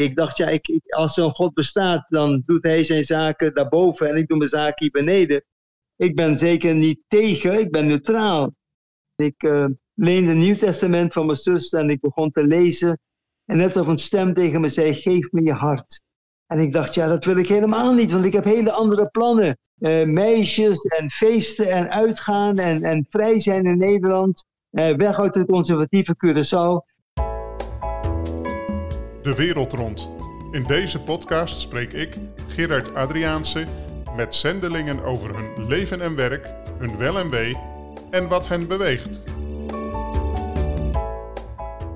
Ik dacht, ja, ik, als zo'n God bestaat, dan doet hij zijn zaken daarboven en ik doe mijn zaken hier beneden. Ik ben zeker niet tegen, ik ben neutraal. Ik uh, leende het Nieuw Testament van mijn zus en ik begon te lezen. En net of een stem tegen me zei, geef me je hart. En ik dacht, ja, dat wil ik helemaal niet, want ik heb hele andere plannen. Uh, meisjes en feesten en uitgaan en, en vrij zijn in Nederland. Uh, weg uit het conservatieve Curaçao. De wereld rond. In deze podcast spreek ik, Gerard Adriaanse, met zendelingen over hun leven en werk, hun wel en wee en wat hen beweegt.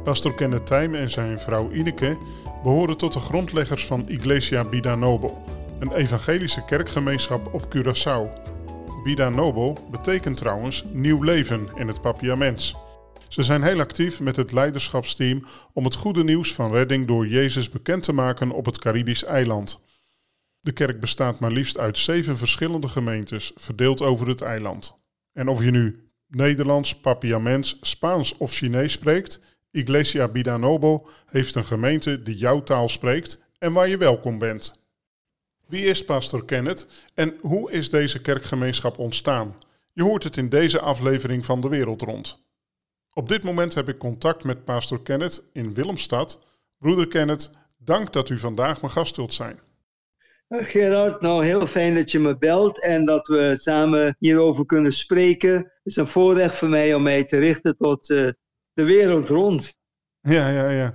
Pastor Kenneth Tijm en zijn vrouw Ineke behoren tot de grondleggers van Iglesia Bida Nobel, een evangelische kerkgemeenschap op Curaçao. Bida Nobel betekent trouwens nieuw leven in het Papiaments. Ze zijn heel actief met het leiderschapsteam om het goede nieuws van redding door Jezus bekend te maken op het Caribisch eiland. De kerk bestaat maar liefst uit zeven verschillende gemeentes, verdeeld over het eiland. En of je nu Nederlands, Papiaments, Spaans of Chinees spreekt, Iglesia Bida Nobel heeft een gemeente die jouw taal spreekt en waar je welkom bent. Wie is Pastor Kenneth en hoe is deze kerkgemeenschap ontstaan? Je hoort het in deze aflevering van De Wereld Rond. Op dit moment heb ik contact met Pastor Kenneth in Willemstad. Broeder Kenneth, dank dat u vandaag mijn gast wilt zijn. Gerard, nou heel fijn dat je me belt en dat we samen hierover kunnen spreken. Het is een voorrecht voor mij om mij te richten tot uh, de wereld rond. Ja, ja, ja.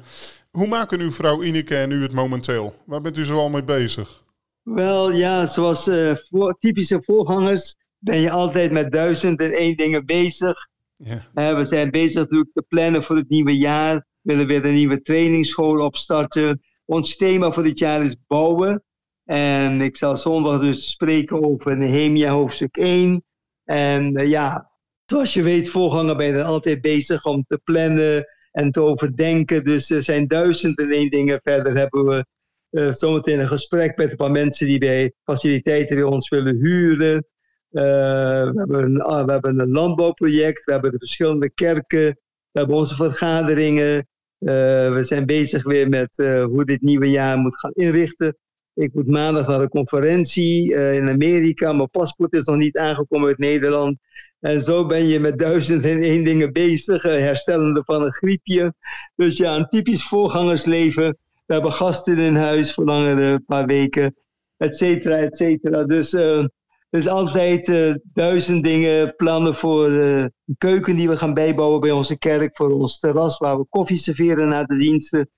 Hoe maken uw vrouw Ineke en u het momenteel? Waar bent u zoal mee bezig? Wel ja, zoals uh, voor, typische voorgangers ben je altijd met duizend en één dingen bezig. Ja. Uh, we zijn bezig natuurlijk te plannen voor het nieuwe jaar. We willen weer een nieuwe trainingsschool opstarten. Ons thema voor dit jaar is bouwen. En ik zal zondag dus spreken over Nehemia hoofdstuk 1. En uh, ja, zoals je weet, voorganger ben je altijd bezig om te plannen en te overdenken. Dus er zijn duizenden en één dingen. Verder hebben we uh, zometeen een gesprek met een paar mensen die bij faciliteiten bij ons willen huren. Uh, we, hebben een, uh, we hebben een landbouwproject, we hebben de verschillende kerken, we hebben onze vergaderingen. we zijn bezig weer met hoe dit nieuwe jaar moet gaan inrichten. Ik moet maandag naar een conferentie in Amerika. Mijn paspoort is nog niet aangekomen uit Nederland. En zo ben je met duizend en één dingen bezig, herstellende van een griepje. Dus ja, een typisch voorgangersleven. We hebben gasten in huis voor langere paar weken, et cetera, et cetera. Dus uh, er is altijd uh, duizend dingen, plannen voor uh, een keuken die we gaan bijbouwen bij onze kerk, voor ons terras waar we koffie serveren na de diensten.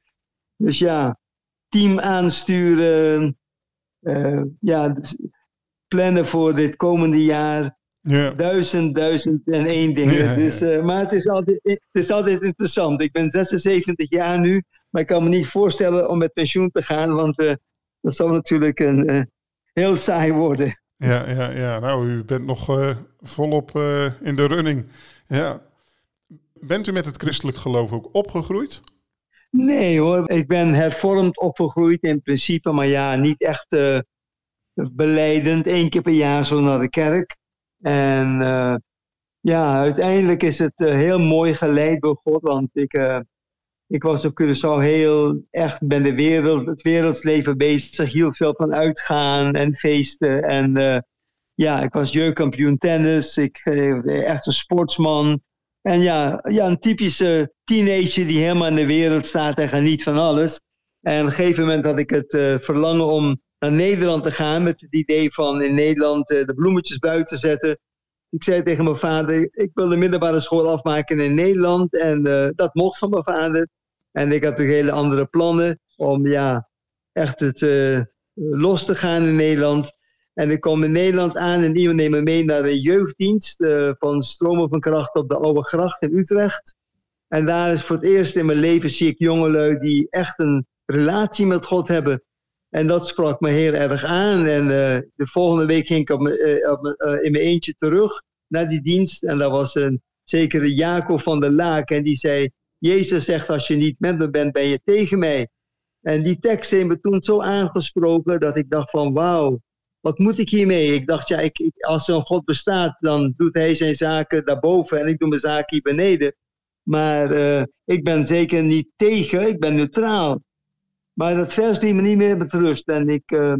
Dus ja, team aansturen, ja, dus plannen voor dit komende jaar. Ja. Duizend, duizend en één dingen. Ja, dus, maar het is, altijd, het is altijd interessant. Ik ben 76 jaar nu. Maar ik kan me niet voorstellen om met pensioen te gaan, want dat zou natuurlijk een, heel saai worden. Ja, ja, ja, nou, u bent nog uh, volop in de running. Ja. Bent u met het christelijk geloof ook opgegroeid? Nee hoor, ik ben hervormd opgegroeid in principe, maar ja, niet echt beleidend. Eén keer per jaar zo naar de kerk. En ja, uiteindelijk is het heel mooi geleid door God, want ik ik was op Curaçao heel echt met de wereld, het wereldsleven bezig. Hield veel van uitgaan en feesten. En uh, ja, ik was jeugdkampioen tennis. Ik uh, echt een sportsman. En ja, ja, een typische teenager die helemaal in de wereld staat en geniet van alles. En op een gegeven moment had ik het uh, verlangen om naar Nederland te gaan. Met het idee van in Nederland de bloemetjes buiten zetten. Ik zei tegen mijn vader, ik wil de middelbare school afmaken in Nederland. En dat mocht van mijn vader. En ik had toch hele andere plannen om ja, echt het uh, los te gaan in Nederland. En ik kom in Nederland aan en iemand neemt me mee naar de jeugddienst uh, van Stromen van Kracht op de Oude Gracht in Utrecht. En daar is voor het eerst in mijn leven zie ik jongelui die echt een relatie met God hebben. En dat sprak me heel erg aan. En uh, de volgende week ging ik op op in mijn eentje terug naar die dienst. En daar was een zekere Jacob van der Laak. En die zei, Jezus zegt, als je niet met me bent, ben je tegen mij. En die tekst heeft me toen zo aangesproken dat ik dacht van wauw, wat moet ik hiermee? Ik dacht, ja, ik, als zo'n God bestaat, dan doet hij zijn zaken daarboven en ik doe mijn zaken hier beneden. Maar uh, ik ben zeker niet tegen, ik ben neutraal. Maar dat vers liet me niet meer met rust. En ik uh,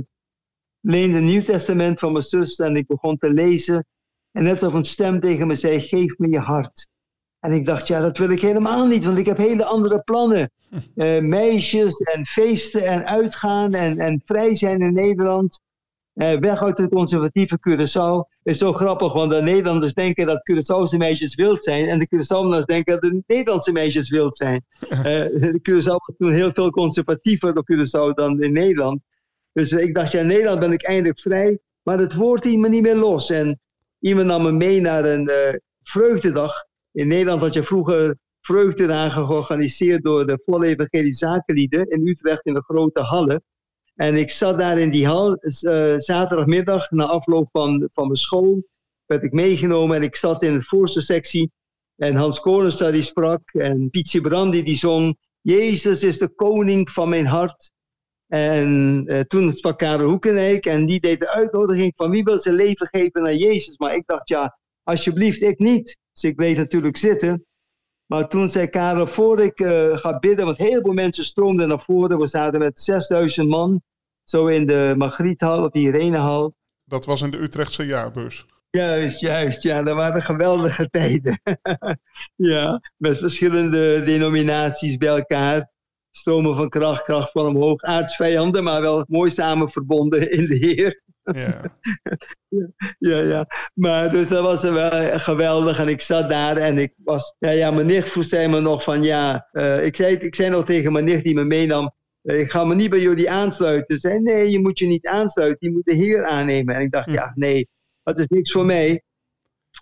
leende het Nieuw Testament van mijn zus en ik begon te lezen. En net of een stem tegen me zei, geef me je hart. En ik dacht, ja, dat wil ik helemaal niet, want ik heb hele andere plannen. Uh, meisjes en feesten en uitgaan en, en vrij zijn in Nederland. Uh, weg uit het conservatieve Curaçao. Is zo grappig, want de Nederlanders denken dat Curaçaose meisjes wild zijn. En de Curaçaoërs denken dat de Nederlandse meisjes wild zijn. Uh, de Curaçao was toen heel veel conservatiever op Curaçao dan in Nederland. Dus ik dacht, ja, in Nederland ben ik eindelijk vrij. Maar het woord liet me niet meer los. En iemand nam me mee naar een vreugdedag. In Nederland had je vroeger vreugdedagen georganiseerd door de volle evangelie zakenlieden in Utrecht in de grote hallen. En ik zat daar in die hal, uh, zaterdagmiddag, na afloop van, van mijn school, werd ik meegenomen en ik zat in de voorste sectie. En Hans Korenstad die sprak en Pietje Brandi die zong, Jezus is de koning van mijn hart. En uh, toen sprak Karel Hoekenijk en die deed de uitnodiging van wie wil zijn leven geven naar Jezus. Maar ik dacht, ja, alsjeblieft, ik niet. Dus ik bleef natuurlijk zitten. Maar toen zei Karel, voor ik uh, ga bidden, want heel veel mensen stroomden naar voren. We zaten met 6000 man, zo in de Margriethal of de Irenehal. Dat was in de Utrechtse jaarbeurs. Juist, juist, ja, dat waren geweldige tijden. ja, met verschillende denominaties bij elkaar. Stromen van kracht, kracht van omhoog, aardsvijanden, maar wel mooi samen verbonden in de Heer. Ja. ja, ja, Maar dus dat was wel geweldig. En ik zat daar en ik was... Ja, ja mijn nicht zei me nog van ja... Uh, ik, zei, ik zei nog tegen mijn nicht die me meenam... Uh, ik ga me niet bij jullie aansluiten. Ze zei nee, je moet je niet aansluiten. Je moet de Heer aannemen. En ik dacht hm. ja, nee, dat is niks voor mij.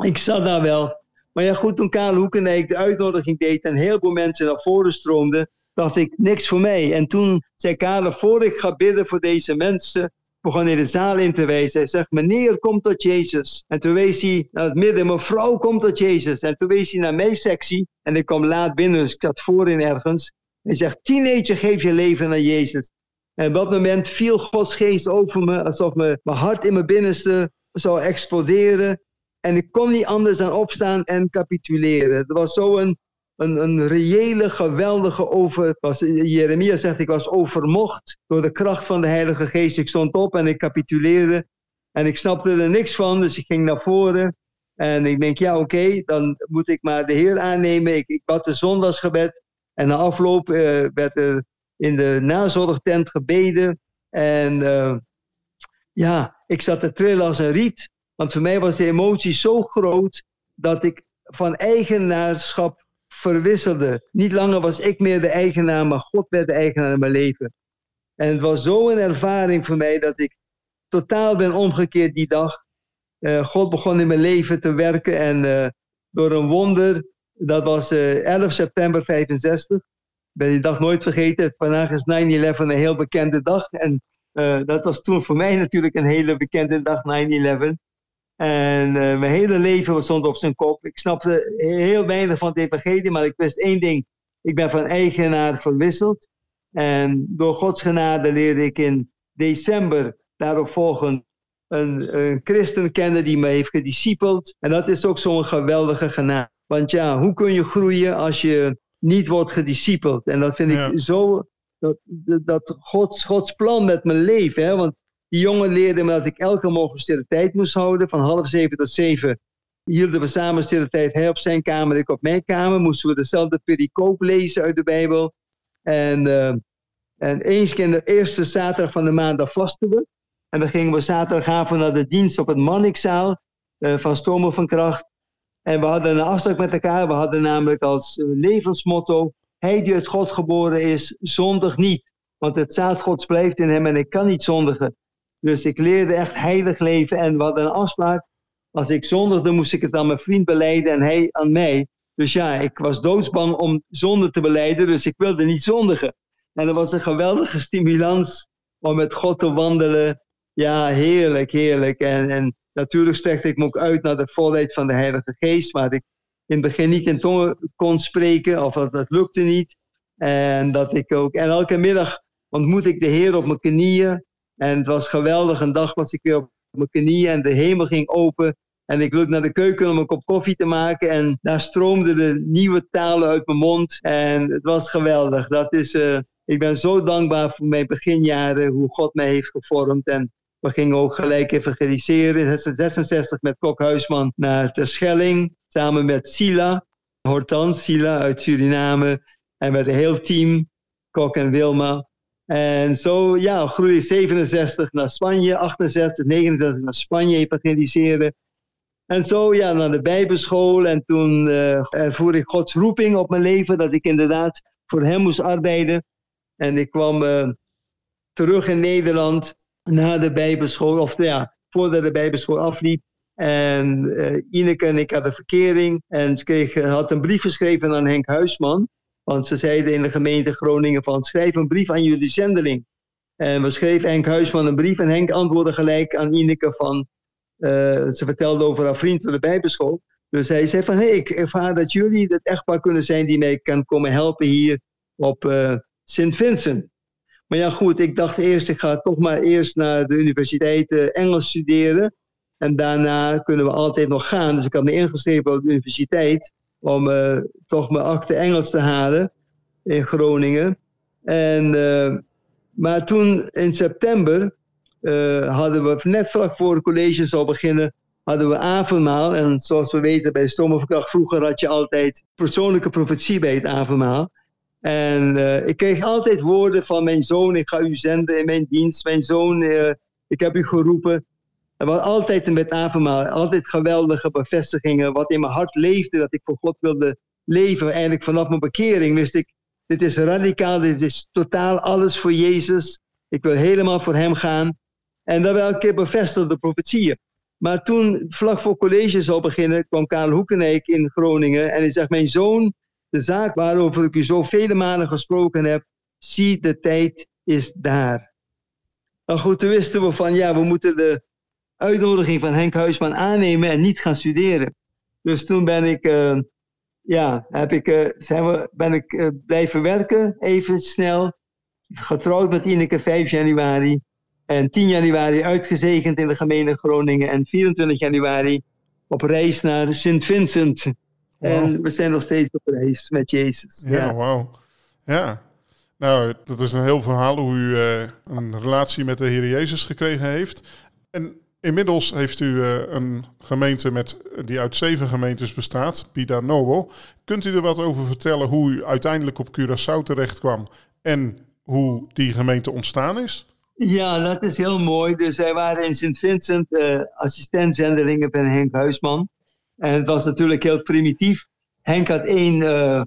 Ik zat daar wel. Maar ja, goed, toen Karel Hoekenijk de uitnodiging deed... en heel veel mensen naar voren stroomden... dacht ik, niks voor mij. En toen zei Karel, voor ik ga bidden voor deze mensen begon hij de zaal in te wijzen. Hij zegt, meneer, komt tot Jezus. En toen wees hij naar het midden, mevrouw, komt tot Jezus. En toen wees hij naar mijn sectie. En ik kwam laat binnen, dus ik zat voorin ergens. Hij zegt, teenager, geef je leven naar Jezus. En op dat moment viel Gods geest over me, alsof me, mijn hart in mijn binnenste zou exploderen. En ik kon niet anders dan opstaan en capituleren. Het was zo een een, reële, geweldige over... Was, Jeremia zegt, ik was overmocht door de kracht van de Heilige Geest. Ik stond op en ik capituleerde. En ik snapte er niks van, dus ik ging naar voren. En ik denk, ja oké, dan moet ik maar de Heer aannemen. Ik, ik bad de zondagsgebed. En na afloop uh, werd er in de nazorgtent gebeden. En uh, ja, ik zat te trillen als een riet. Want voor mij was de emotie zo groot dat ik van eigenaarschap verwisselde. Niet langer was ik meer de eigenaar, maar God werd de eigenaar in mijn leven. En het was zo'n ervaring voor mij dat ik totaal ben omgekeerd die dag. Uh, God begon in mijn leven te werken en uh, door een wonder, dat was uh, eh, 11 september 65. Ik ben die dag nooit vergeten. Vandaag is 9-11 een heel bekende dag. En dat was toen voor mij natuurlijk een hele bekende dag, 9-11. En uh, mijn hele leven stond op zijn kop. Ik snapte heel weinig van het evangelie, maar ik wist één ding. Ik ben van eigenaar verwisseld. En door Gods genade leerde ik in december daarop volgend een, een christen kennen die me heeft gediscipeld. En dat is ook zo'n geweldige genade. Want ja, hoe kun je groeien als je niet wordt gediscipeld? En dat vind ik zo, dat, dat Gods, Gods plan met mijn leven. Hè? Want die jongen leerde me dat ik elke morgen stille tijd moest houden. Van half zeven tot zeven hielden we samen stille tijd. Hij op zijn kamer, ik op mijn kamer. Moesten we dezelfde pericoop lezen uit de Bijbel. En, uh, en eens in de eerste zaterdag van de maand, vasten we. En dan gingen we zaterdagavond naar de dienst op het Mannikzaal uh, van Stromen van Kracht. En we hadden een afspraak met elkaar. We hadden namelijk als levensmotto: Hij die uit God geboren is, zondig niet. Want het zaad Gods blijft in hem en ik kan niet zondigen. Dus ik leerde echt heilig leven en hadden een afspraak. Als ik zondigde, moest ik het aan mijn vriend beleiden en hij aan mij. Dus ja, ik was doodsbang om zonde te beleiden, dus ik wilde niet zondigen. En dat was een geweldige stimulans om met God te wandelen. Ja, heerlijk, heerlijk. En, en natuurlijk strekte ik me ook uit naar de volheid van de Heilige Geest, waar ik in het begin niet in tongen kon spreken, of dat, dat lukte niet. En dat ik ook, en elke middag ontmoet ik de Heer op mijn knieën. En het was geweldig. Een dag was ik weer op mijn knieën en de hemel ging open. En ik liep naar de keuken om een kop koffie te maken. En daar stroomden de nieuwe talen uit mijn mond. En het was geweldig. Dat is uh, ik ben zo dankbaar voor mijn beginjaren, hoe God mij heeft gevormd. En we gingen ook gelijk evangeliseren in 66 met Kok Huisman naar Terschelling. Samen met Sila, Hortans Sila uit Suriname. En met een heel team, Kok en Wilma. En zo ja, groeide 67 naar Spanje, 68, 69 naar Spanje evangeliseren. En zo ja, naar de Bijbelschool. En toen uh, ik Gods roeping op mijn leven, dat ik inderdaad voor hem moest arbeiden. En ik kwam uh, terug in Nederland na de Bijbelschool, of ja, voordat de Bijbelschool afliep. En uh, Ineke en ik hadden verkering. En kreeg, had een brief geschreven aan Henk Huisman. Want ze zeiden in de gemeente Groningen van schrijf een brief aan jullie zendeling. En we schreven Henk Huisman een brief en Henk antwoordde gelijk aan Ineke van... Uh, ze vertelde over haar vriend van de Bijbelschool. Dus hij zei van, hé, hey, ik ervaar dat jullie het echtpaar kunnen zijn die mij kan komen helpen hier op uh, Sint Vincent. Maar ja, goed, ik dacht eerst, ik ga toch maar eerst naar de universiteit uh, Engels studeren. En daarna kunnen we altijd nog gaan. Dus ik had me ingeschreven op de universiteit om uh, toch mijn akte Engels te halen in Groningen. En, uh, maar toen in september uh, hadden we net vlak voor het college zou beginnen, hadden we avondmaal. En zoals we weten bij Stomerverkracht vroeger had je altijd persoonlijke profetie bij het avondmaal. En ik kreeg altijd woorden van mijn zoon, ik ga u zenden in mijn dienst. Mijn zoon, ik heb u geroepen. Er was altijd met avondmaal, altijd geweldige bevestigingen. Wat in mijn hart leefde, dat ik voor God wilde leven. Eigenlijk vanaf mijn bekering wist ik, dit is radicaal, dit is totaal alles voor Jezus. Ik wil helemaal voor hem gaan. En dat elke keer bevestigde de profetieën. Maar toen, vlak voor college zou beginnen, kwam Karel Hoekenijk in Groningen. En hij zegt, mijn zoon, de zaak waarover ik u zo vele malen gesproken heb, zie de tijd is daar. Nou goed, toen wisten we van, ja, we moeten de uitnodiging van Henk Huisman aannemen en niet gaan studeren. Dus toen ben ik, uh, ja, heb ik, uh, zijn we, ben ik uh, blijven werken, even snel. Getrouwd met Ineke 5 januari. En 10 januari uitgezegend in de gemeente Groningen. En 24 januari op reis naar Sint Vincent. Wow. En we zijn nog steeds op reis met Jezus. Ja, ja. wauw. Ja, nou, dat is een heel verhaal hoe u een relatie met de Heer Jezus gekregen heeft. En Inmiddels heeft u uh, een gemeente met, die uit zeven gemeentes bestaat, Pida Novo. Kunt u er wat over vertellen hoe u uiteindelijk op Curaçao terecht kwam en hoe die gemeente ontstaan is? Ja, dat is heel mooi. Dus wij waren in Sint Vincent uh, assistentzendelingen van Henk Huisman. En het was natuurlijk heel primitief. Henk had één uh,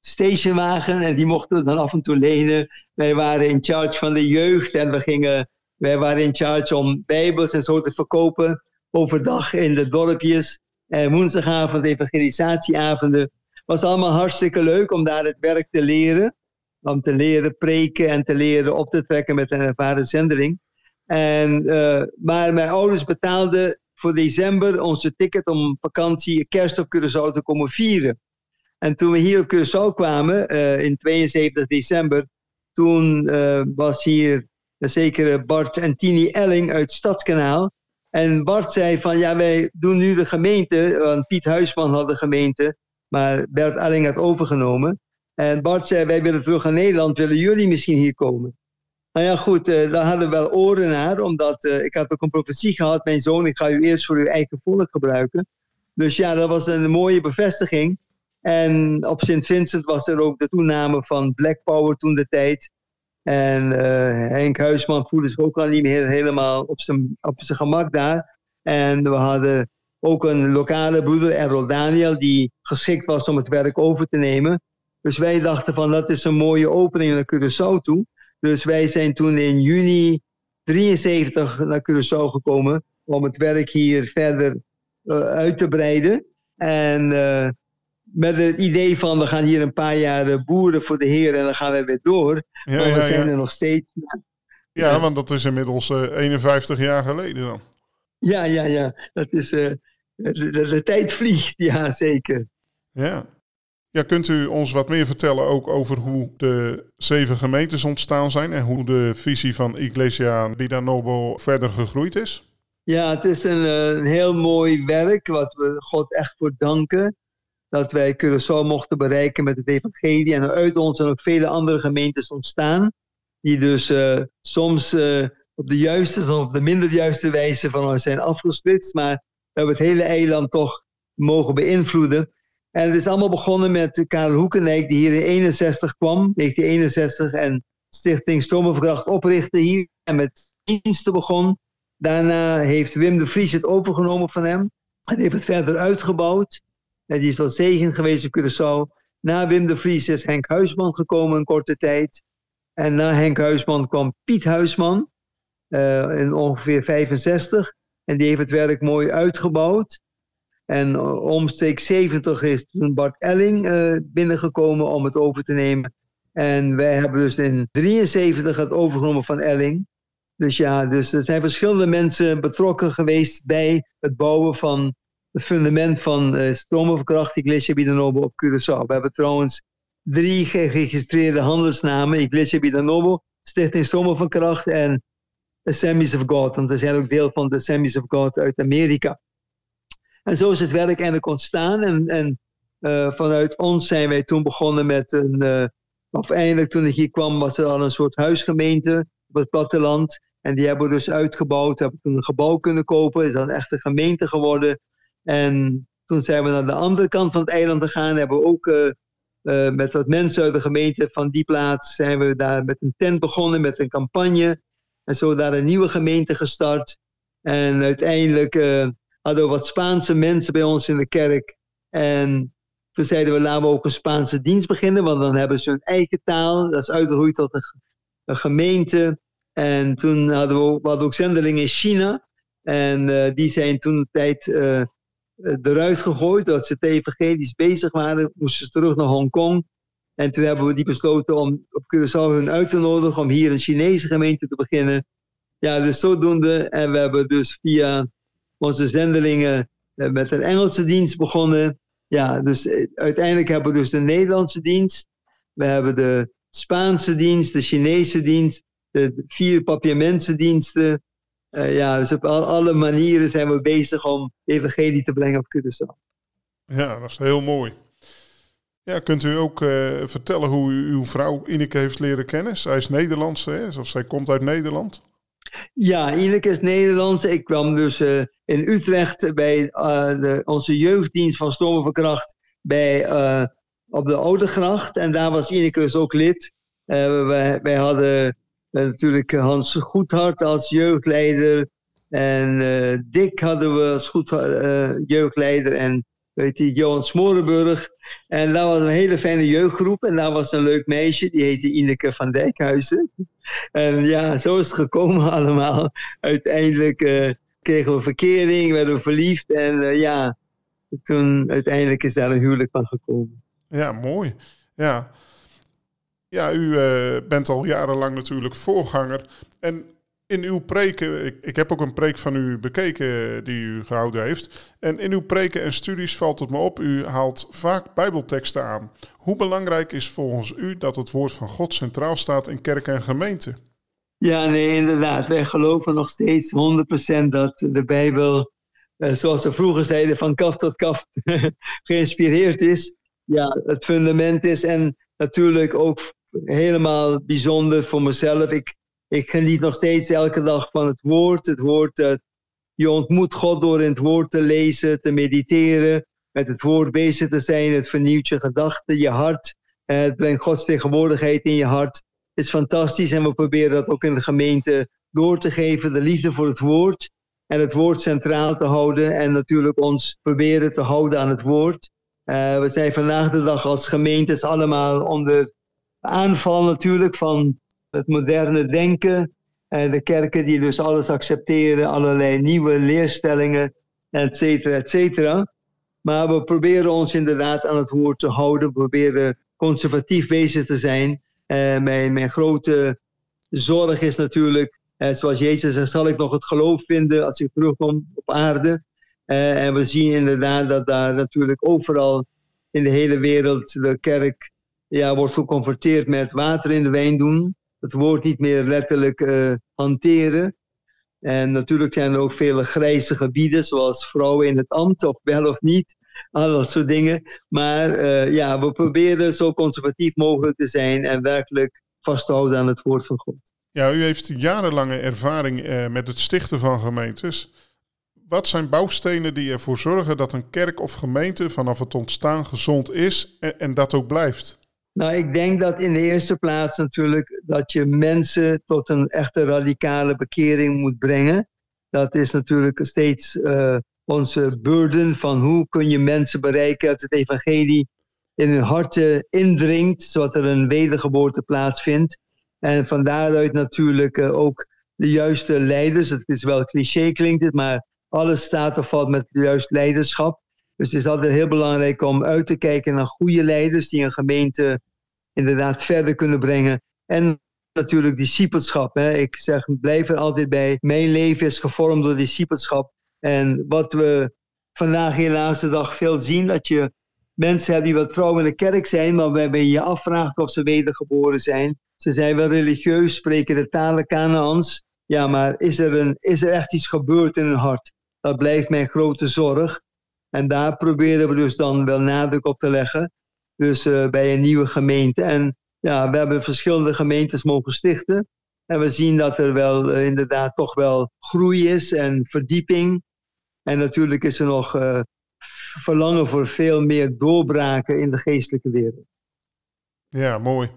stationwagen en die mochten we dan af en toe lenen. Wij waren in charge van de jeugd en we gingen wij waren in charge om bijbels en zo te verkopen overdag in de dorpjes. En woensdagavond evangelisatieavonden. was allemaal hartstikke leuk om daar het werk te leren. Om te leren preken en te leren op te trekken met een ervaren zendeling. En, uh, maar mijn ouders betaalden voor december onze ticket om vakantie kerst op Curaçao te komen vieren. En toen we hier op Curaçao kwamen, uh, in 72 december, toen uh, was hier de zekere Bart en Tini Elling uit Stadskanaal. En Bart zei van ja, wij doen nu de gemeente, want Piet Huisman had de gemeente, maar Bert Elling had overgenomen. En Bart zei, wij willen terug naar Nederland, willen jullie misschien hier komen? Nou ja, goed, uh, daar hadden we wel oren naar, omdat uh, ik had ook een profetie gehad, mijn zoon, ik ga u eerst voor uw eigen volk gebruiken. Dus ja, dat was een mooie bevestiging. En op Sint Vincent was er ook de toename van Black Power toen de tijd. En uh, Henk Huisman voelde zich ook al niet meer helemaal op zijn, op zijn gemak daar. En we hadden ook een lokale broeder, Errol Daniel, die geschikt was om het werk over te nemen. Dus wij dachten van dat is een mooie opening naar Curaçao toe. Dus wij zijn toen in juni 73 naar Curaçao gekomen om het werk hier verder uh, uit te breiden. En uh, met het idee van we gaan hier een paar jaar boeren voor de Heer en dan gaan we weer door. Ja, maar we ja, zijn er nog steeds. Ja, want dat is inmiddels uh, 51 jaar geleden dan. Ja, ja, ja. Dat is, uh, de, de, de, tijd vliegt, ja, zeker. Ja. Ja, kunt u ons wat meer vertellen ook over hoe de zeven gemeentes ontstaan zijn en hoe de visie van Iglesia Vida Nobo verder gegroeid is? Ja, het is een, een heel mooi werk wat we God echt voor danken. Dat wij Curaçao mochten bereiken met het evangelie. En uit ons zijn ook vele andere gemeentes ontstaan, die dus uh, soms uh, op de juiste, soms op de minder juiste wijze van ons zijn afgesplitst. Maar we hebben het hele eiland toch mogen beïnvloeden. En het is allemaal begonnen met Karel Hoekenijk, die hier in 61 kwam, 1961, en Stichting Stromenverkracht oprichtte hier en met diensten begon. Daarna heeft Wim de Vries het overgenomen van hem. En heeft het verder uitgebouwd. En die is tot zegen geweest in Curaçao. Na Wim de Vries is Henk Huisman gekomen een korte tijd. En na Henk Huisman kwam Piet Huisman. Uh, in ongeveer 65. En die heeft het werk mooi uitgebouwd. En omstreeks 70 is toen Bart Elling uh, binnengekomen om het over te nemen. En wij hebben dus in 73 het overgenomen van Elling. Dus ja, dus er zijn verschillende mensen betrokken geweest bij het bouwen van het fundament van uh, stromenverkracht Iglesia Bidanobo op Curaçao. We hebben trouwens drie geregistreerde handelsnamen. Iglesia Bidanobo, Stichting Stromenverkracht en Assemblies of God. Want we zijn ook deel van de Assemblies of God uit Amerika. En zo is het werk eigenlijk ontstaan. En, en uh, vanuit ons zijn wij toen begonnen met een... Uh, of eindelijk toen ik hier kwam was er al een soort huisgemeente op het platteland. En die hebben we dus uitgebouwd. Hebben toen een gebouw kunnen kopen. Is dan echt een gemeente geworden. En toen zijn we naar de andere kant van het eiland gegaan. Hebben we ook uh, uh, met wat mensen uit de gemeente van die plaats... zijn we daar met een tent begonnen, met een campagne. En zo daar een nieuwe gemeente gestart. En uiteindelijk uh, hadden we wat Spaanse mensen bij ons in de kerk. En toen zeiden we, laten we ook een Spaanse dienst beginnen. Want dan hebben ze hun eigen taal. Dat is uitgegroeid tot een, een gemeente. En toen hadden we, hadden ook zendelingen in China. En die zijn toen een tijd eruit gegooid. Dat ze evangelisch bezig waren. Moesten ze terug naar Hongkong. En toen hebben we die besloten om op Curaçao hun uit te nodigen. Om hier een Chinese gemeente te beginnen. Ja, dus zodoende. En we hebben dus via onze zendelingen uh, met een Engelse dienst begonnen. Ja, dus uiteindelijk hebben we dus de Nederlandse dienst. We hebben de Spaanse dienst, de Chinese dienst de vier papiamentendiensten. Uh, ja, dus op al, alle manieren zijn we bezig om evangelie te brengen op Curaçao. Ja, dat is heel mooi. Ja, kunt u ook uh, vertellen hoe u uw vrouw Ineke heeft leren kennen? Zij is Nederlands, hè? Of zij komt uit Nederland? Ja, Ineke is Nederlands. Ik kwam dus uh, in Utrecht bij de, onze jeugddienst van Stormenverkracht bij, op de Oude Gracht. En daar was Ineke dus ook lid. wij, wij hadden natuurlijk Hans Goedhart als jeugdleider. En uh, Dick hadden we als goed, uh, jeugdleider. En weet je, Johan Smorenburg. En daar was een hele fijne jeugdgroep. En daar was een leuk meisje, die heette Ineke van Dijkhuizen. En ja, zo is het gekomen allemaal. Uiteindelijk kregen we verkering, werden we verliefd. En ja, toen uiteindelijk is daar een huwelijk van gekomen. Ja, mooi. Ja, ja, u uh, bent al jarenlang natuurlijk voorganger. En in uw preken, ik, ik, heb ook een preek van u bekeken die u gehouden heeft. En in uw preken en studies valt het me op, u haalt vaak Bijbelteksten aan. Hoe belangrijk is volgens u dat het woord van God centraal staat in kerk en gemeente? Ja, nee, inderdaad. Wij geloven nog steeds 100% dat de Bijbel, eh, zoals ze vroeger zeiden, van kaf tot kaf geïnspireerd is. Ja, het fundament is en natuurlijk ook helemaal bijzonder voor mezelf. Ik, ik geniet nog steeds elke dag van het woord. Het woord, uh, je ontmoet God door in het woord te lezen, te mediteren, met het woord bezig te zijn. Het vernieuwt je gedachten, je hart. Uh, het brengt Gods tegenwoordigheid in je hart. Het is fantastisch en we proberen dat ook in de gemeente door te geven. De liefde voor het woord en het woord centraal te houden. En natuurlijk ons proberen te houden aan het woord. Uh, we zijn vandaag de dag als gemeentes allemaal onder aanval natuurlijk van het moderne denken. Uh, de kerken die dus alles accepteren, allerlei nieuwe leerstellingen, et cetera, et cetera. Maar we proberen ons inderdaad aan het woord te houden. We proberen conservatief bezig te zijn. Uh, mijn, mijn grote zorg is natuurlijk, uh, zoals Jezus zegt, zal ik nog het geloof vinden als ik terugkom op aarde. Uh, en we zien inderdaad dat daar natuurlijk overal in de hele wereld de kerk ja, wordt geconfronteerd met water in de wijn doen. Het woord niet meer letterlijk uh, hanteren. En natuurlijk zijn er ook vele grijze gebieden, zoals vrouwen in het ambt, of wel of niet. al dat soort dingen. Maar uh, ja, we proberen zo conservatief mogelijk te zijn en werkelijk vast te houden aan het woord van God. Ja, u heeft jarenlange ervaring uh, met het stichten van gemeentes. Wat zijn bouwstenen die ervoor zorgen dat een kerk of gemeente vanaf het ontstaan gezond is en dat ook blijft? Nou, ik denk dat in de eerste plaats natuurlijk dat je mensen tot een echte radicale bekering moet brengen. Dat is natuurlijk steeds uh, onze burden van hoe kun je mensen bereiken dat het evangelie in hun harten indringt, zodat er een wedergeboorte plaatsvindt. En van daaruit natuurlijk uh, ook de juiste leiders. Het is wel cliché klinkt het, maar alles staat of valt met het juiste leiderschap. Dus het is altijd heel belangrijk om uit te kijken naar goede leiders die een gemeente inderdaad verder kunnen brengen. En natuurlijk discipelschap. Hè. Ik zeg, blijf er altijd bij. Mijn leven is gevormd door discipelschap. En wat we vandaag helaas de dag veel zien, dat je mensen hebt die wel trouw in de kerk zijn, maar waarbij je je afvraagt of ze wedergeboren zijn. Ze zijn wel religieus, spreken de talen Kanaans. Ja, maar is er, een, is er echt iets gebeurd in hun hart? Dat blijft mijn grote zorg. En daar proberen we dus dan wel nadruk op te leggen. Dus uh, bij een nieuwe gemeente. En ja, we hebben verschillende gemeentes mogen stichten. En we zien dat er wel uh, inderdaad toch wel groei is en verdieping. En natuurlijk is er nog uh, verlangen voor veel meer doorbraken in de geestelijke wereld. Ja, mooi.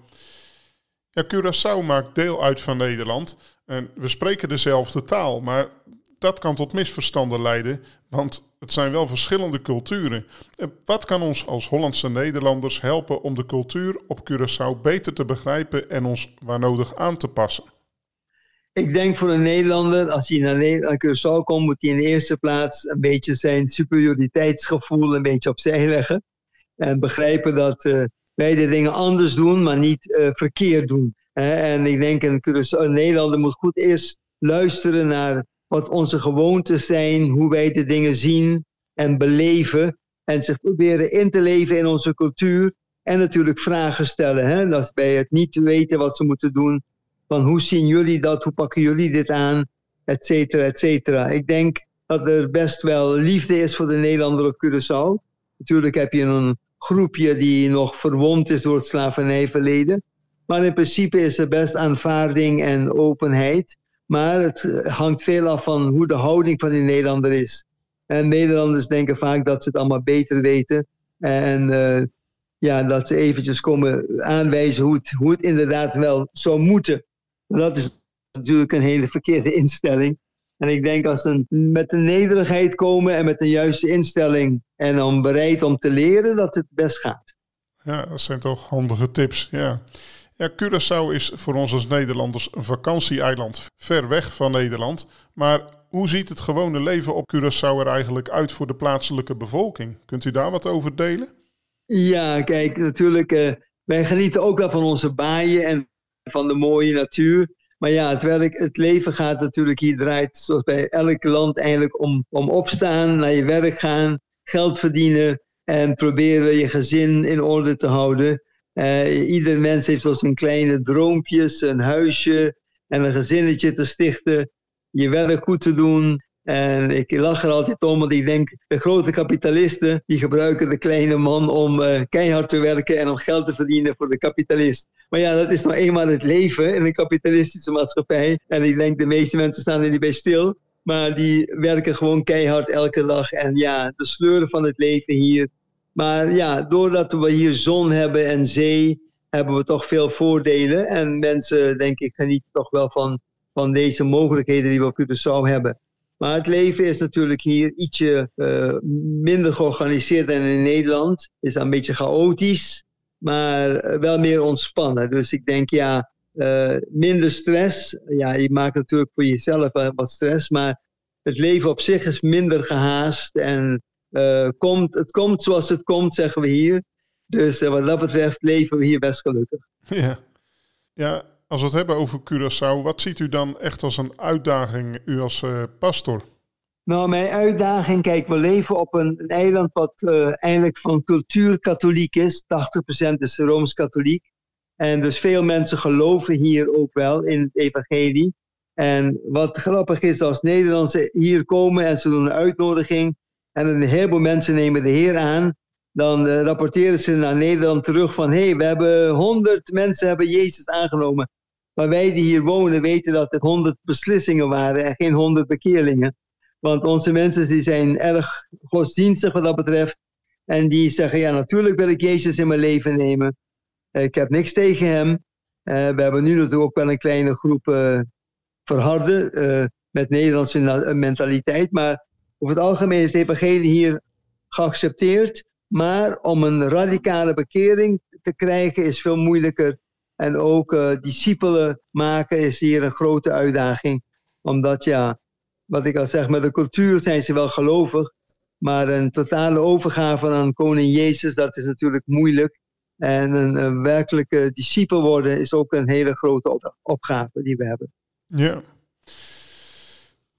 Ja, Curaçao maakt deel uit van Nederland. En we spreken dezelfde taal, maar dat kan tot misverstanden leiden, want het zijn wel verschillende culturen. Wat kan ons als Hollandse Nederlanders helpen om de cultuur op Curaçao beter te begrijpen en ons waar nodig aan te passen? Ik denk voor een Nederlander, als hij naar Curaçao komt, moet hij in de eerste plaats een beetje zijn superioriteitsgevoel een beetje opzij leggen. En begrijpen dat wij de dingen anders doen, maar niet uh, verkeerd doen. En ik denk een, een Nederlander moet goed eerst luisteren naar wat onze gewoontes zijn, hoe wij de dingen zien en beleven. En zich proberen in te leven in onze cultuur. En natuurlijk vragen stellen. Hè? Dat bij het niet weten wat ze moeten doen. Van hoe zien jullie dat? Hoe pakken jullie dit aan? Etcetera, etcetera. Ik denk dat er best wel liefde is voor de Nederlander op Curaçao. Natuurlijk heb je een groepje die nog verwond is door het slavernijverleden. Maar in principe is er best aanvaarding en openheid. Maar het eh, hangt veel af van hoe de houding van die Nederlander is. En Nederlanders denken vaak dat ze het allemaal beter weten. En uh, ja, dat ze eventjes komen aanwijzen hoe het, hoe het inderdaad wel zou moeten. Dat is natuurlijk een hele verkeerde instelling. En ik denk als ze met de nederigheid komen en met de juiste instelling en om bereid om te leren, dat het best gaat. Ja, dat zijn toch handige tips. Ja. Ja, Curaçao is voor ons als Nederlanders een vakantieeiland ver weg van Nederland. Maar hoe ziet het gewone leven op Curaçao er eigenlijk uit voor de plaatselijke bevolking? Kunt u daar wat over delen? Ja, kijk, natuurlijk, uh, wij genieten ook wel van onze baaien en van de mooie natuur. Maar ja, het, werk, het leven gaat natuurlijk hier draait, zoals bij elk land, eigenlijk om, om opstaan, naar je werk gaan, geld verdienen en proberen je gezin in orde te houden. Uh, ieder mens heeft zo zijn kleine droompjes, een huisje en een gezinnetje te stichten, je werk goed te doen. En ik lach er altijd om, want ik denk, de grote kapitalisten, die gebruiken de kleine man om uh, keihard te werken en om geld te verdienen voor de kapitalist. Maar ja, dat is nou eenmaal het leven in een kapitalistische maatschappij. En ik denk, de meeste mensen staan er niet bij stil. Maar die werken gewoon keihard elke dag. En ja, de sleuren van het leven hier, maar ja, doordat we hier zon hebben en zee, hebben we toch veel voordelen. En mensen, denk ik, genieten toch wel van, van deze mogelijkheden die we op Curaçao hebben. Maar het leven is natuurlijk hier ietsje uh, minder georganiseerd dan in Nederland. Is een beetje chaotisch, maar wel meer ontspannen. Dus ik denk, ja, uh, minder stress. Ja, je maakt natuurlijk voor jezelf wat stress, maar het leven op zich is minder gehaast en uh, komt, het komt zoals het komt, zeggen we hier. Dus uh, wat dat betreft leven we hier best gelukkig. Ja. ja, als we het hebben over Curaçao, wat ziet u dan echt als een uitdaging, u als uh, pastor? Nou, mijn uitdaging, kijk, we leven op een, een eiland wat eigenlijk van cultuur katholiek is. 80% is rooms-katholiek. En dus veel mensen geloven hier ook wel in het evangelie. En wat grappig is, als Nederlandse hier komen en ze doen een uitnodiging, en een heleboel mensen nemen de Heer aan, dan uh, rapporteren ze naar Nederland terug van hé, hey, we hebben honderd mensen hebben Jezus aangenomen. Maar wij die hier wonen weten dat het honderd beslissingen waren en geen honderd bekeerlingen. Want onze mensen die zijn erg godsdienstig wat dat betreft. En die zeggen, ja natuurlijk wil ik Jezus in mijn leven nemen. Ik heb niks tegen hem. Uh, we hebben nu natuurlijk ook wel een kleine groep uh, verharden met Nederlandse mentaliteit. Maar over het algemeen is de evangelie hier geaccepteerd. Maar om een radicale bekering te krijgen is veel moeilijker. En ook uh, discipelen maken is hier een grote uitdaging. Omdat ja, wat ik al zeg, met de cultuur zijn ze wel gelovig. Maar een totale overgave aan koning Jezus, dat is natuurlijk moeilijk. En een werkelijke discipel worden is ook een hele grote opgave die we hebben. Ja.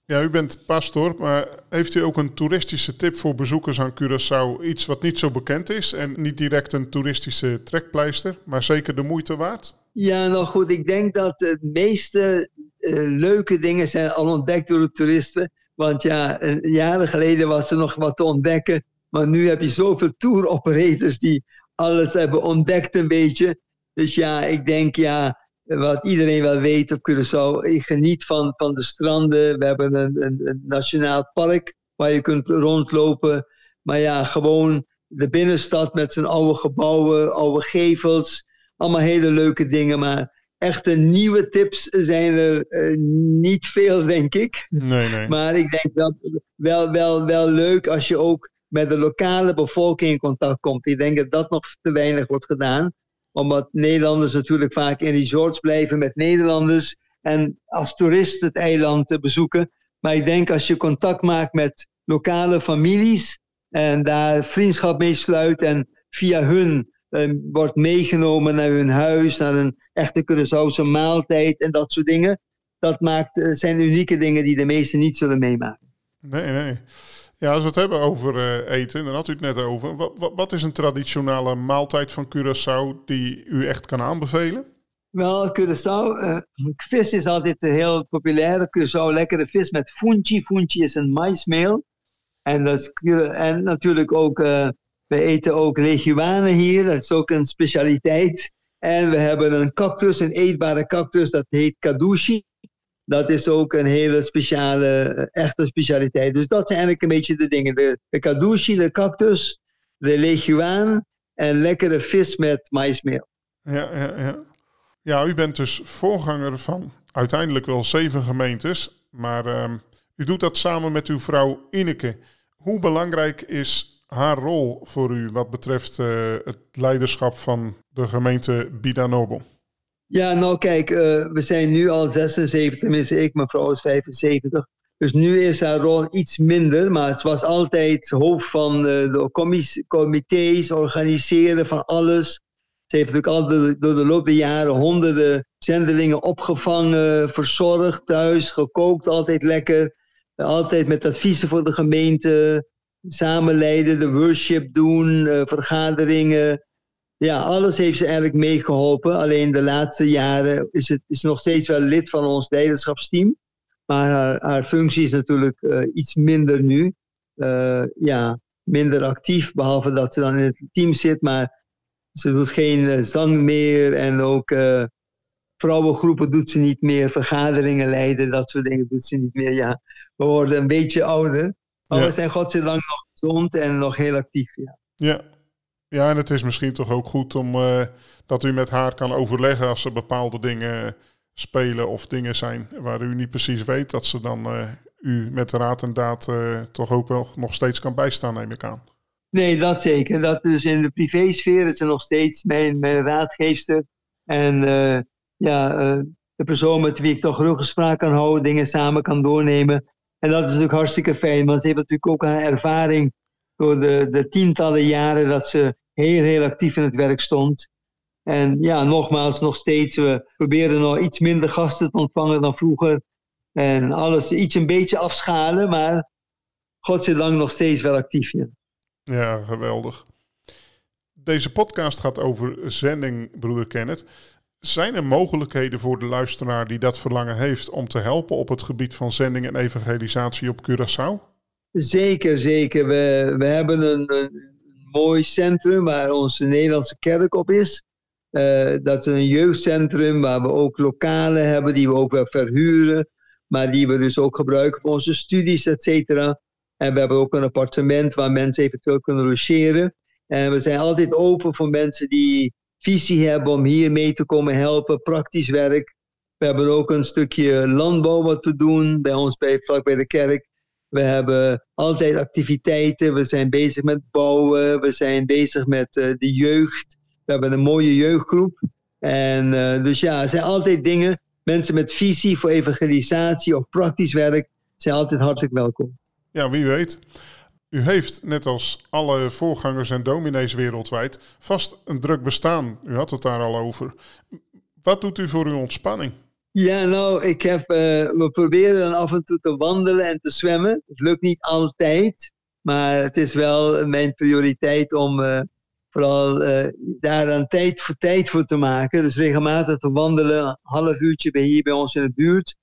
Ja, u bent pastor, maar heeft u ook een toeristische tip voor bezoekers aan Curaçao? Iets wat niet zo bekend is en niet direct een toeristische trekpleister, maar zeker de moeite waard? Ja, nou goed, ik denk dat de meeste uh, leuke dingen zijn al ontdekt door de toeristen. Want ja, jaren geleden was er nog wat te ontdekken. Maar nu heb je zoveel tour operators die alles hebben ontdekt een beetje. Dus ja, ik denk ja, wat iedereen wel weet op Curaçao. Ik geniet van, van de stranden. We hebben een, een, een, nationaal park waar je kunt rondlopen. Maar ja, gewoon de binnenstad met zijn oude gebouwen, oude gevels. Allemaal hele leuke dingen. Maar echte nieuwe tips zijn er uh, niet veel, denk ik. Nee, nee. Maar ik denk dat wel, wel, wel leuk als je ook met de lokale bevolking in contact komt. Ik denk dat dat nog te weinig wordt gedaan omdat Nederlanders natuurlijk vaak in resorts blijven met Nederlanders. En als toerist het eiland te bezoeken. Maar ik denk als je contact maakt met lokale families. En daar vriendschap mee sluit. En via hun eh, wordt meegenomen naar hun huis. Naar een echte Curaçaose maaltijd en dat soort dingen. Dat maakt, uh, zijn unieke dingen die de meesten niet zullen meemaken. Nee, nee. Ja, als we het hebben over uh, eten, dan had u het net over. Wat, is een traditionele maaltijd van Curaçao die u echt kan aanbevelen? Wel, Curaçao, uh, vis is altijd heel populair. Curaçao, lekkere vis met funchi. Funchi is een maismeel. En, dat en natuurlijk ook, uh, we eten ook leguane hier. Dat is ook een specialiteit. En we hebben een cactus, een eetbare cactus, dat heet kadushi dat is ook een hele speciale, eh, echte specialiteit. Dus dat zijn eigenlijk een beetje de dingen. De, de kadushi, de cactus, de leguaan en lekkere vis met maismeel. Ja, ja, ja. ja, u bent dus voorganger van uiteindelijk wel zeven gemeentes. Maar uh, u doet dat samen met uw vrouw Ineke. Hoe belangrijk is haar rol voor u wat betreft uh, het leiderschap van de gemeente Bidanobel? Ja, nou kijk, uh, we zijn nu al 76, tenminste ik, mijn vrouw is 75. Dus nu is haar rol iets minder, maar ze was altijd hoofd van uh, de comité's, organiseren van alles. Ze heeft natuurlijk al de, door de loop der jaren honderden zendelingen opgevangen, verzorgd, thuis, gekookt, altijd lekker. Altijd met adviezen voor de gemeente, samenleiden, de worship doen, vergaderingen. Ja, alles heeft ze eigenlijk meegeholpen. Alleen de laatste jaren is het is nog steeds wel lid van ons leiderschapsteam. Maar haar, haar functie is natuurlijk uh, iets minder nu. Uh, ja, minder actief, behalve dat ze dan in het team zit. Maar ze doet geen uh, zang meer en ook vrouwengroepen doet ze niet meer. Vergaderingen leiden, dat soort dingen doet ze niet meer. Ja, we worden een beetje ouder. Maar ja. we zijn godzijdank nog gezond en nog heel actief. Ja. ja, ja, en het is misschien toch ook goed om uh, dat u met haar kan overleggen als er bepaalde dingen spelen of dingen zijn waar u niet precies weet, dat ze dan uh, u met raad en daad uh, toch ook wel nog steeds kan bijstaan, neem ik aan. Nee, dat zeker. Dat dus in de privésfeer is ze nog steeds mijn, mijn raadgeefster. En ja, de persoon met wie ik toch ruggespraak kan houden, dingen samen kan doornemen. En dat is natuurlijk hartstikke fijn, want ze heeft natuurlijk ook haar ervaring door de, de tientallen jaren dat ze heel, heel actief in het werk stond. En ja, nogmaals, nog steeds, we proberen nog iets minder gasten te ontvangen dan vroeger. En alles iets een beetje afschalen, maar godzijdank nog steeds wel actief. Ja, ja geweldig. Deze podcast gaat over zending, broeder Kenneth. Zijn er mogelijkheden voor de luisteraar die dat verlangen heeft om te helpen op het gebied van zending en evangelisatie op Curaçao? Zeker, zeker. We, we hebben een, een mooi centrum waar onze Nederlandse kerk op is. Uh, dat is een jeugdcentrum waar we ook lokalen hebben die we ook wel verhuren. Maar die we dus ook gebruiken voor onze studies, et cetera. En we hebben ook een appartement waar mensen eventueel kunnen logeren. En we zijn altijd open voor mensen die visie hebben om hier mee te komen helpen, praktisch werk. We hebben ook een stukje landbouw wat we doen bij ons bij, bij de kerk. We hebben altijd activiteiten. We zijn bezig met bouwen. We zijn bezig met uh, de jeugd. We hebben een mooie jeugdgroep. En uh, dus ja, er zijn altijd dingen. Mensen met visie voor evangelisatie of praktisch werk zijn altijd hartelijk welkom. Ja, wie weet. U heeft, net als alle voorgangers en dominees wereldwijd, vast een druk bestaan. U had het daar al over. Wat doet u voor uw ontspanning? Ja, nou, ik heb, uh, we proberen dan af en toe te wandelen en te zwemmen. Het lukt niet altijd, maar het is wel mijn prioriteit om uh, vooral uh, daar dan tijd voor, tijd voor te maken. Dus regelmatig te wandelen, een half uurtje bij hier bij ons in de buurt.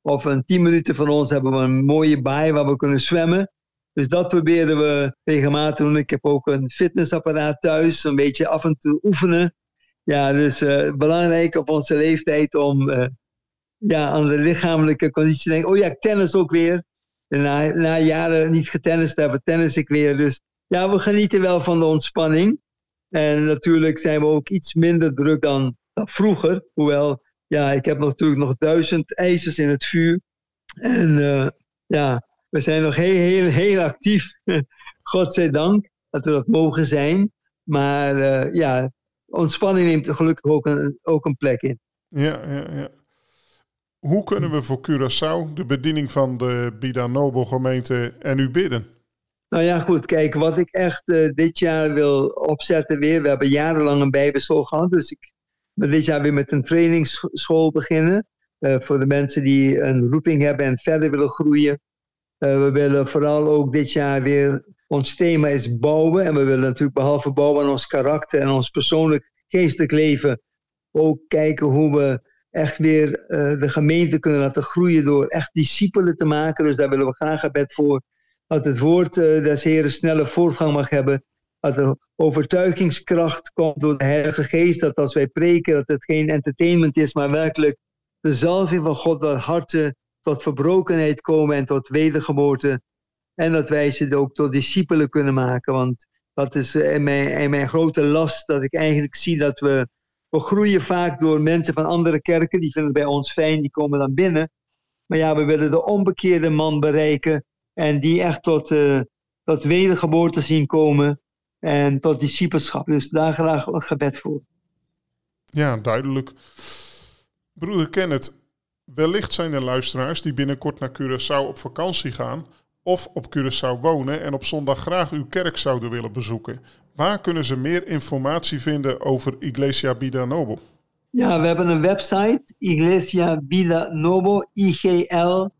Of een tien minuten van ons hebben we een mooie baai waar we kunnen zwemmen. Dus dat proberen we regelmatig doen. Ik heb ook een fitnessapparaat thuis, een beetje af en toe oefenen. Ja, dus belangrijk op onze leeftijd om ja, aan de lichamelijke conditie denk oh ja, tennis ook weer. na, na jaren niet getennist hebben, tennis ik weer. Dus ja, we genieten wel van de ontspanning. En natuurlijk zijn we ook iets minder druk dan, dan vroeger. Hoewel, ja, ik heb natuurlijk nog duizend ijzers in het vuur. En uh, ja, we zijn nog heel, heel, heel actief. Godzijdank dat we dat mogen zijn. Maar uh, ja, ontspanning neemt gelukkig ook een, ook een plek in. Ja, ja, ja. Hoe kunnen we voor Curaçao de bediening van de Bida Nobel gemeente en u bidden? Nou ja, goed. Kijk, wat ik echt uh, dit jaar wil opzetten weer. We hebben jarenlang een bijbelschool gehad. Dus ik wil dit jaar weer met een trainingsschool beginnen. Uh, voor de mensen die een roeping hebben en verder willen groeien. Uh, we willen vooral ook dit jaar weer... Ons thema is bouwen. En we willen natuurlijk behalve bouwen aan ons karakter en ons persoonlijk geestelijk leven... ook kijken hoe we echt weer uh, de gemeente kunnen laten groeien door echt discipelen te maken. Dus daar willen we graag gebed voor. Dat het woord uh, des Heren snelle voortgang mag hebben. Dat er overtuigingskracht komt door de Heilige Geest. Dat als wij preken, dat het geen entertainment is, maar werkelijk de zalving van God, dat harten tot verbrokenheid komen en tot wedergeboorte. En dat wij ze ook tot discipelen kunnen maken. Want dat is in mijn, in mijn grote last, dat ik eigenlijk zie dat we we groeien vaak door mensen van andere kerken, die vinden bij ons fijn, die komen dan binnen. Maar ja, we willen de onbekeerde man bereiken en die echt tot, uh, tot wedergeboorte zien komen en tot discipelschap. Dus daar graag een gebed voor. Ja, duidelijk. Broeder Kenneth, wellicht zijn er luisteraars die binnenkort naar Curaçao op vakantie gaan of op Curaçao wonen en op zondag graag uw kerk zouden willen bezoeken. Waar kunnen ze meer informatie vinden over Iglesia Bida Nobo? Ja, we hebben een website, Iglesia Bida Nobo, I-G-L-E-S-I-A,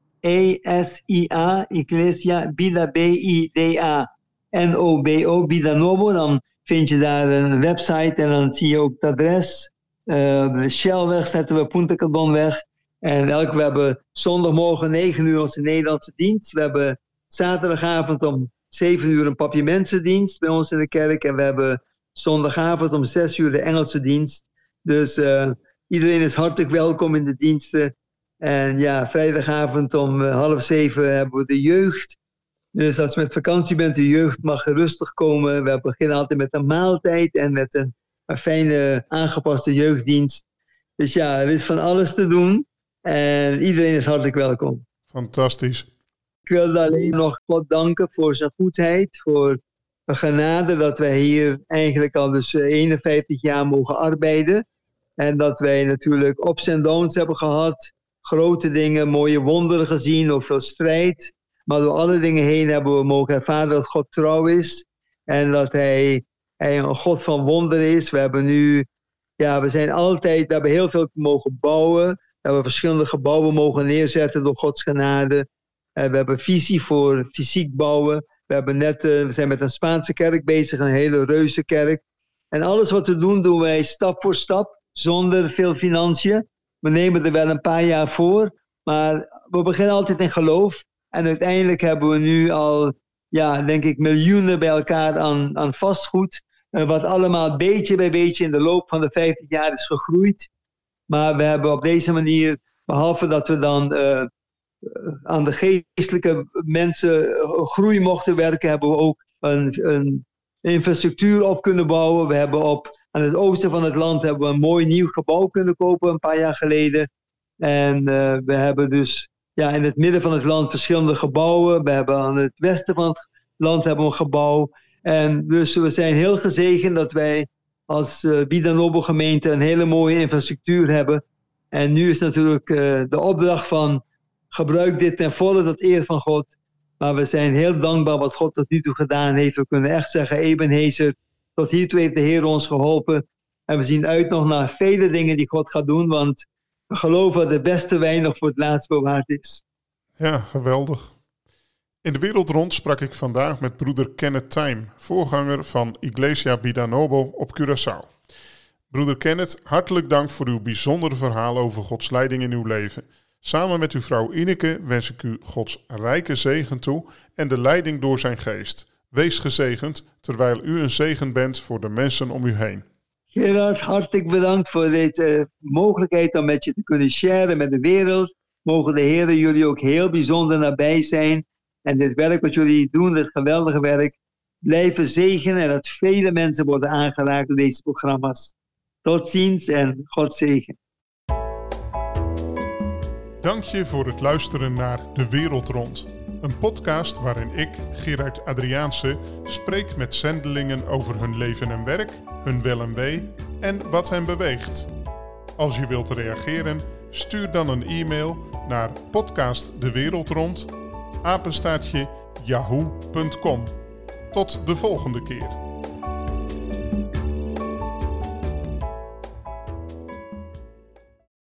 Iglesia Bida B-I-D-A, N-O-B-O, Bida Nobo. Dan vind je daar een website en dan zie je ook het adres. Uh, de Shellweg zetten we Punta Cardonweg. En elke, we hebben zondagmorgen 9 uur onze Nederlandse dienst. We hebben zaterdagavond om 7 uur een papiamentendienst bij ons in de kerk. En we hebben zondagavond om 6 uur de Engelse dienst. Dus uh, iedereen is hartelijk welkom in de diensten. En ja, vrijdagavond om uh, half zeven hebben we de jeugd. Dus als je met vakantie bent, de jeugd mag rustig komen. We beginnen altijd met een maaltijd en met een, een fijne aangepaste jeugddienst. Dus ja, er is van alles te doen. En iedereen is hartelijk welkom. Fantastisch. Ik wil alleen nog God danken voor zijn goedheid, voor de genade dat wij hier eigenlijk al dus 51 jaar mogen arbeiden. En dat wij natuurlijk ups en downs hebben gehad, grote dingen, mooie wonderen gezien, ook veel strijd. Maar door alle dingen heen hebben we mogen ervaren dat God trouw is en dat hij, hij een God van wonderen is. We hebben nu, ja, we zijn altijd, we hebben heel veel mogen bouwen. We hebben verschillende gebouwen mogen neerzetten door Gods genade. Uh, we hebben visie voor fysiek bouwen. We, hebben net, uh, we zijn met een Spaanse kerk bezig, een hele reuze kerk. En alles wat we doen, doen wij stap voor stap, zonder veel financiën. We nemen er wel een paar jaar voor, maar we beginnen altijd in geloof. En uiteindelijk hebben we nu al ja, denk ik, miljoenen bij elkaar aan, aan vastgoed. wat allemaal beetje bij beetje in de loop van de 50 jaar is gegroeid. Maar we hebben op deze manier, behalve dat we dan aan de geestelijke mensen groei mochten werken, hebben we ook een, een infrastructuur op kunnen bouwen. We hebben op, aan het oosten van het land hebben we een mooi nieuw gebouw kunnen kopen een paar jaar geleden. En uh, we hebben dus ja, in het midden van het land verschillende gebouwen. We hebben aan het westen van het land hebben we een gebouw. En dus we zijn heel gezegend dat wij als uh, Bidanobo gemeente een hele mooie infrastructuur hebben. En nu is natuurlijk de opdracht van gebruik dit ten volle tot eer van God. Maar we zijn heel dankbaar wat God tot nu toe gedaan heeft. We kunnen echt zeggen, Ebenhezer, tot hiertoe heeft de Heer ons geholpen. En we zien uit nog naar vele dingen die God gaat doen, want we geloven dat de beste wijn nog voor het laatst bewaard is. Ja, geweldig. In de wereld rond sprak ik vandaag met broeder Kenneth Time, voorganger van Iglesia Bidanobo op Curaçao. Broeder Kenneth, hartelijk dank voor uw bijzondere verhaal over Gods leiding in uw leven. Samen met uw vrouw Ineke wens ik u Gods rijke zegen toe en de leiding door zijn geest. Wees gezegend terwijl u een zegen bent voor de mensen om u heen. Gerard, hartelijk bedankt voor deze mogelijkheid om met je te kunnen sharen met de wereld. Mogen de Heer jullie ook heel bijzonder nabij zijn. En dit werk wat jullie doen, dit geweldige werk, blijven zegenen en dat vele mensen worden aangeraakt door deze programma's. Tot ziens en God zegen. Dank je voor het luisteren naar De Wereld Rond. Een podcast waarin ik, Gerard Adriaanse, spreek met zendelingen over hun leven en werk, hun wel en wee en wat hen beweegt. Als je wilt reageren, stuur dan een e-mail naar podcastdewereldrond. Tot de volgende keer.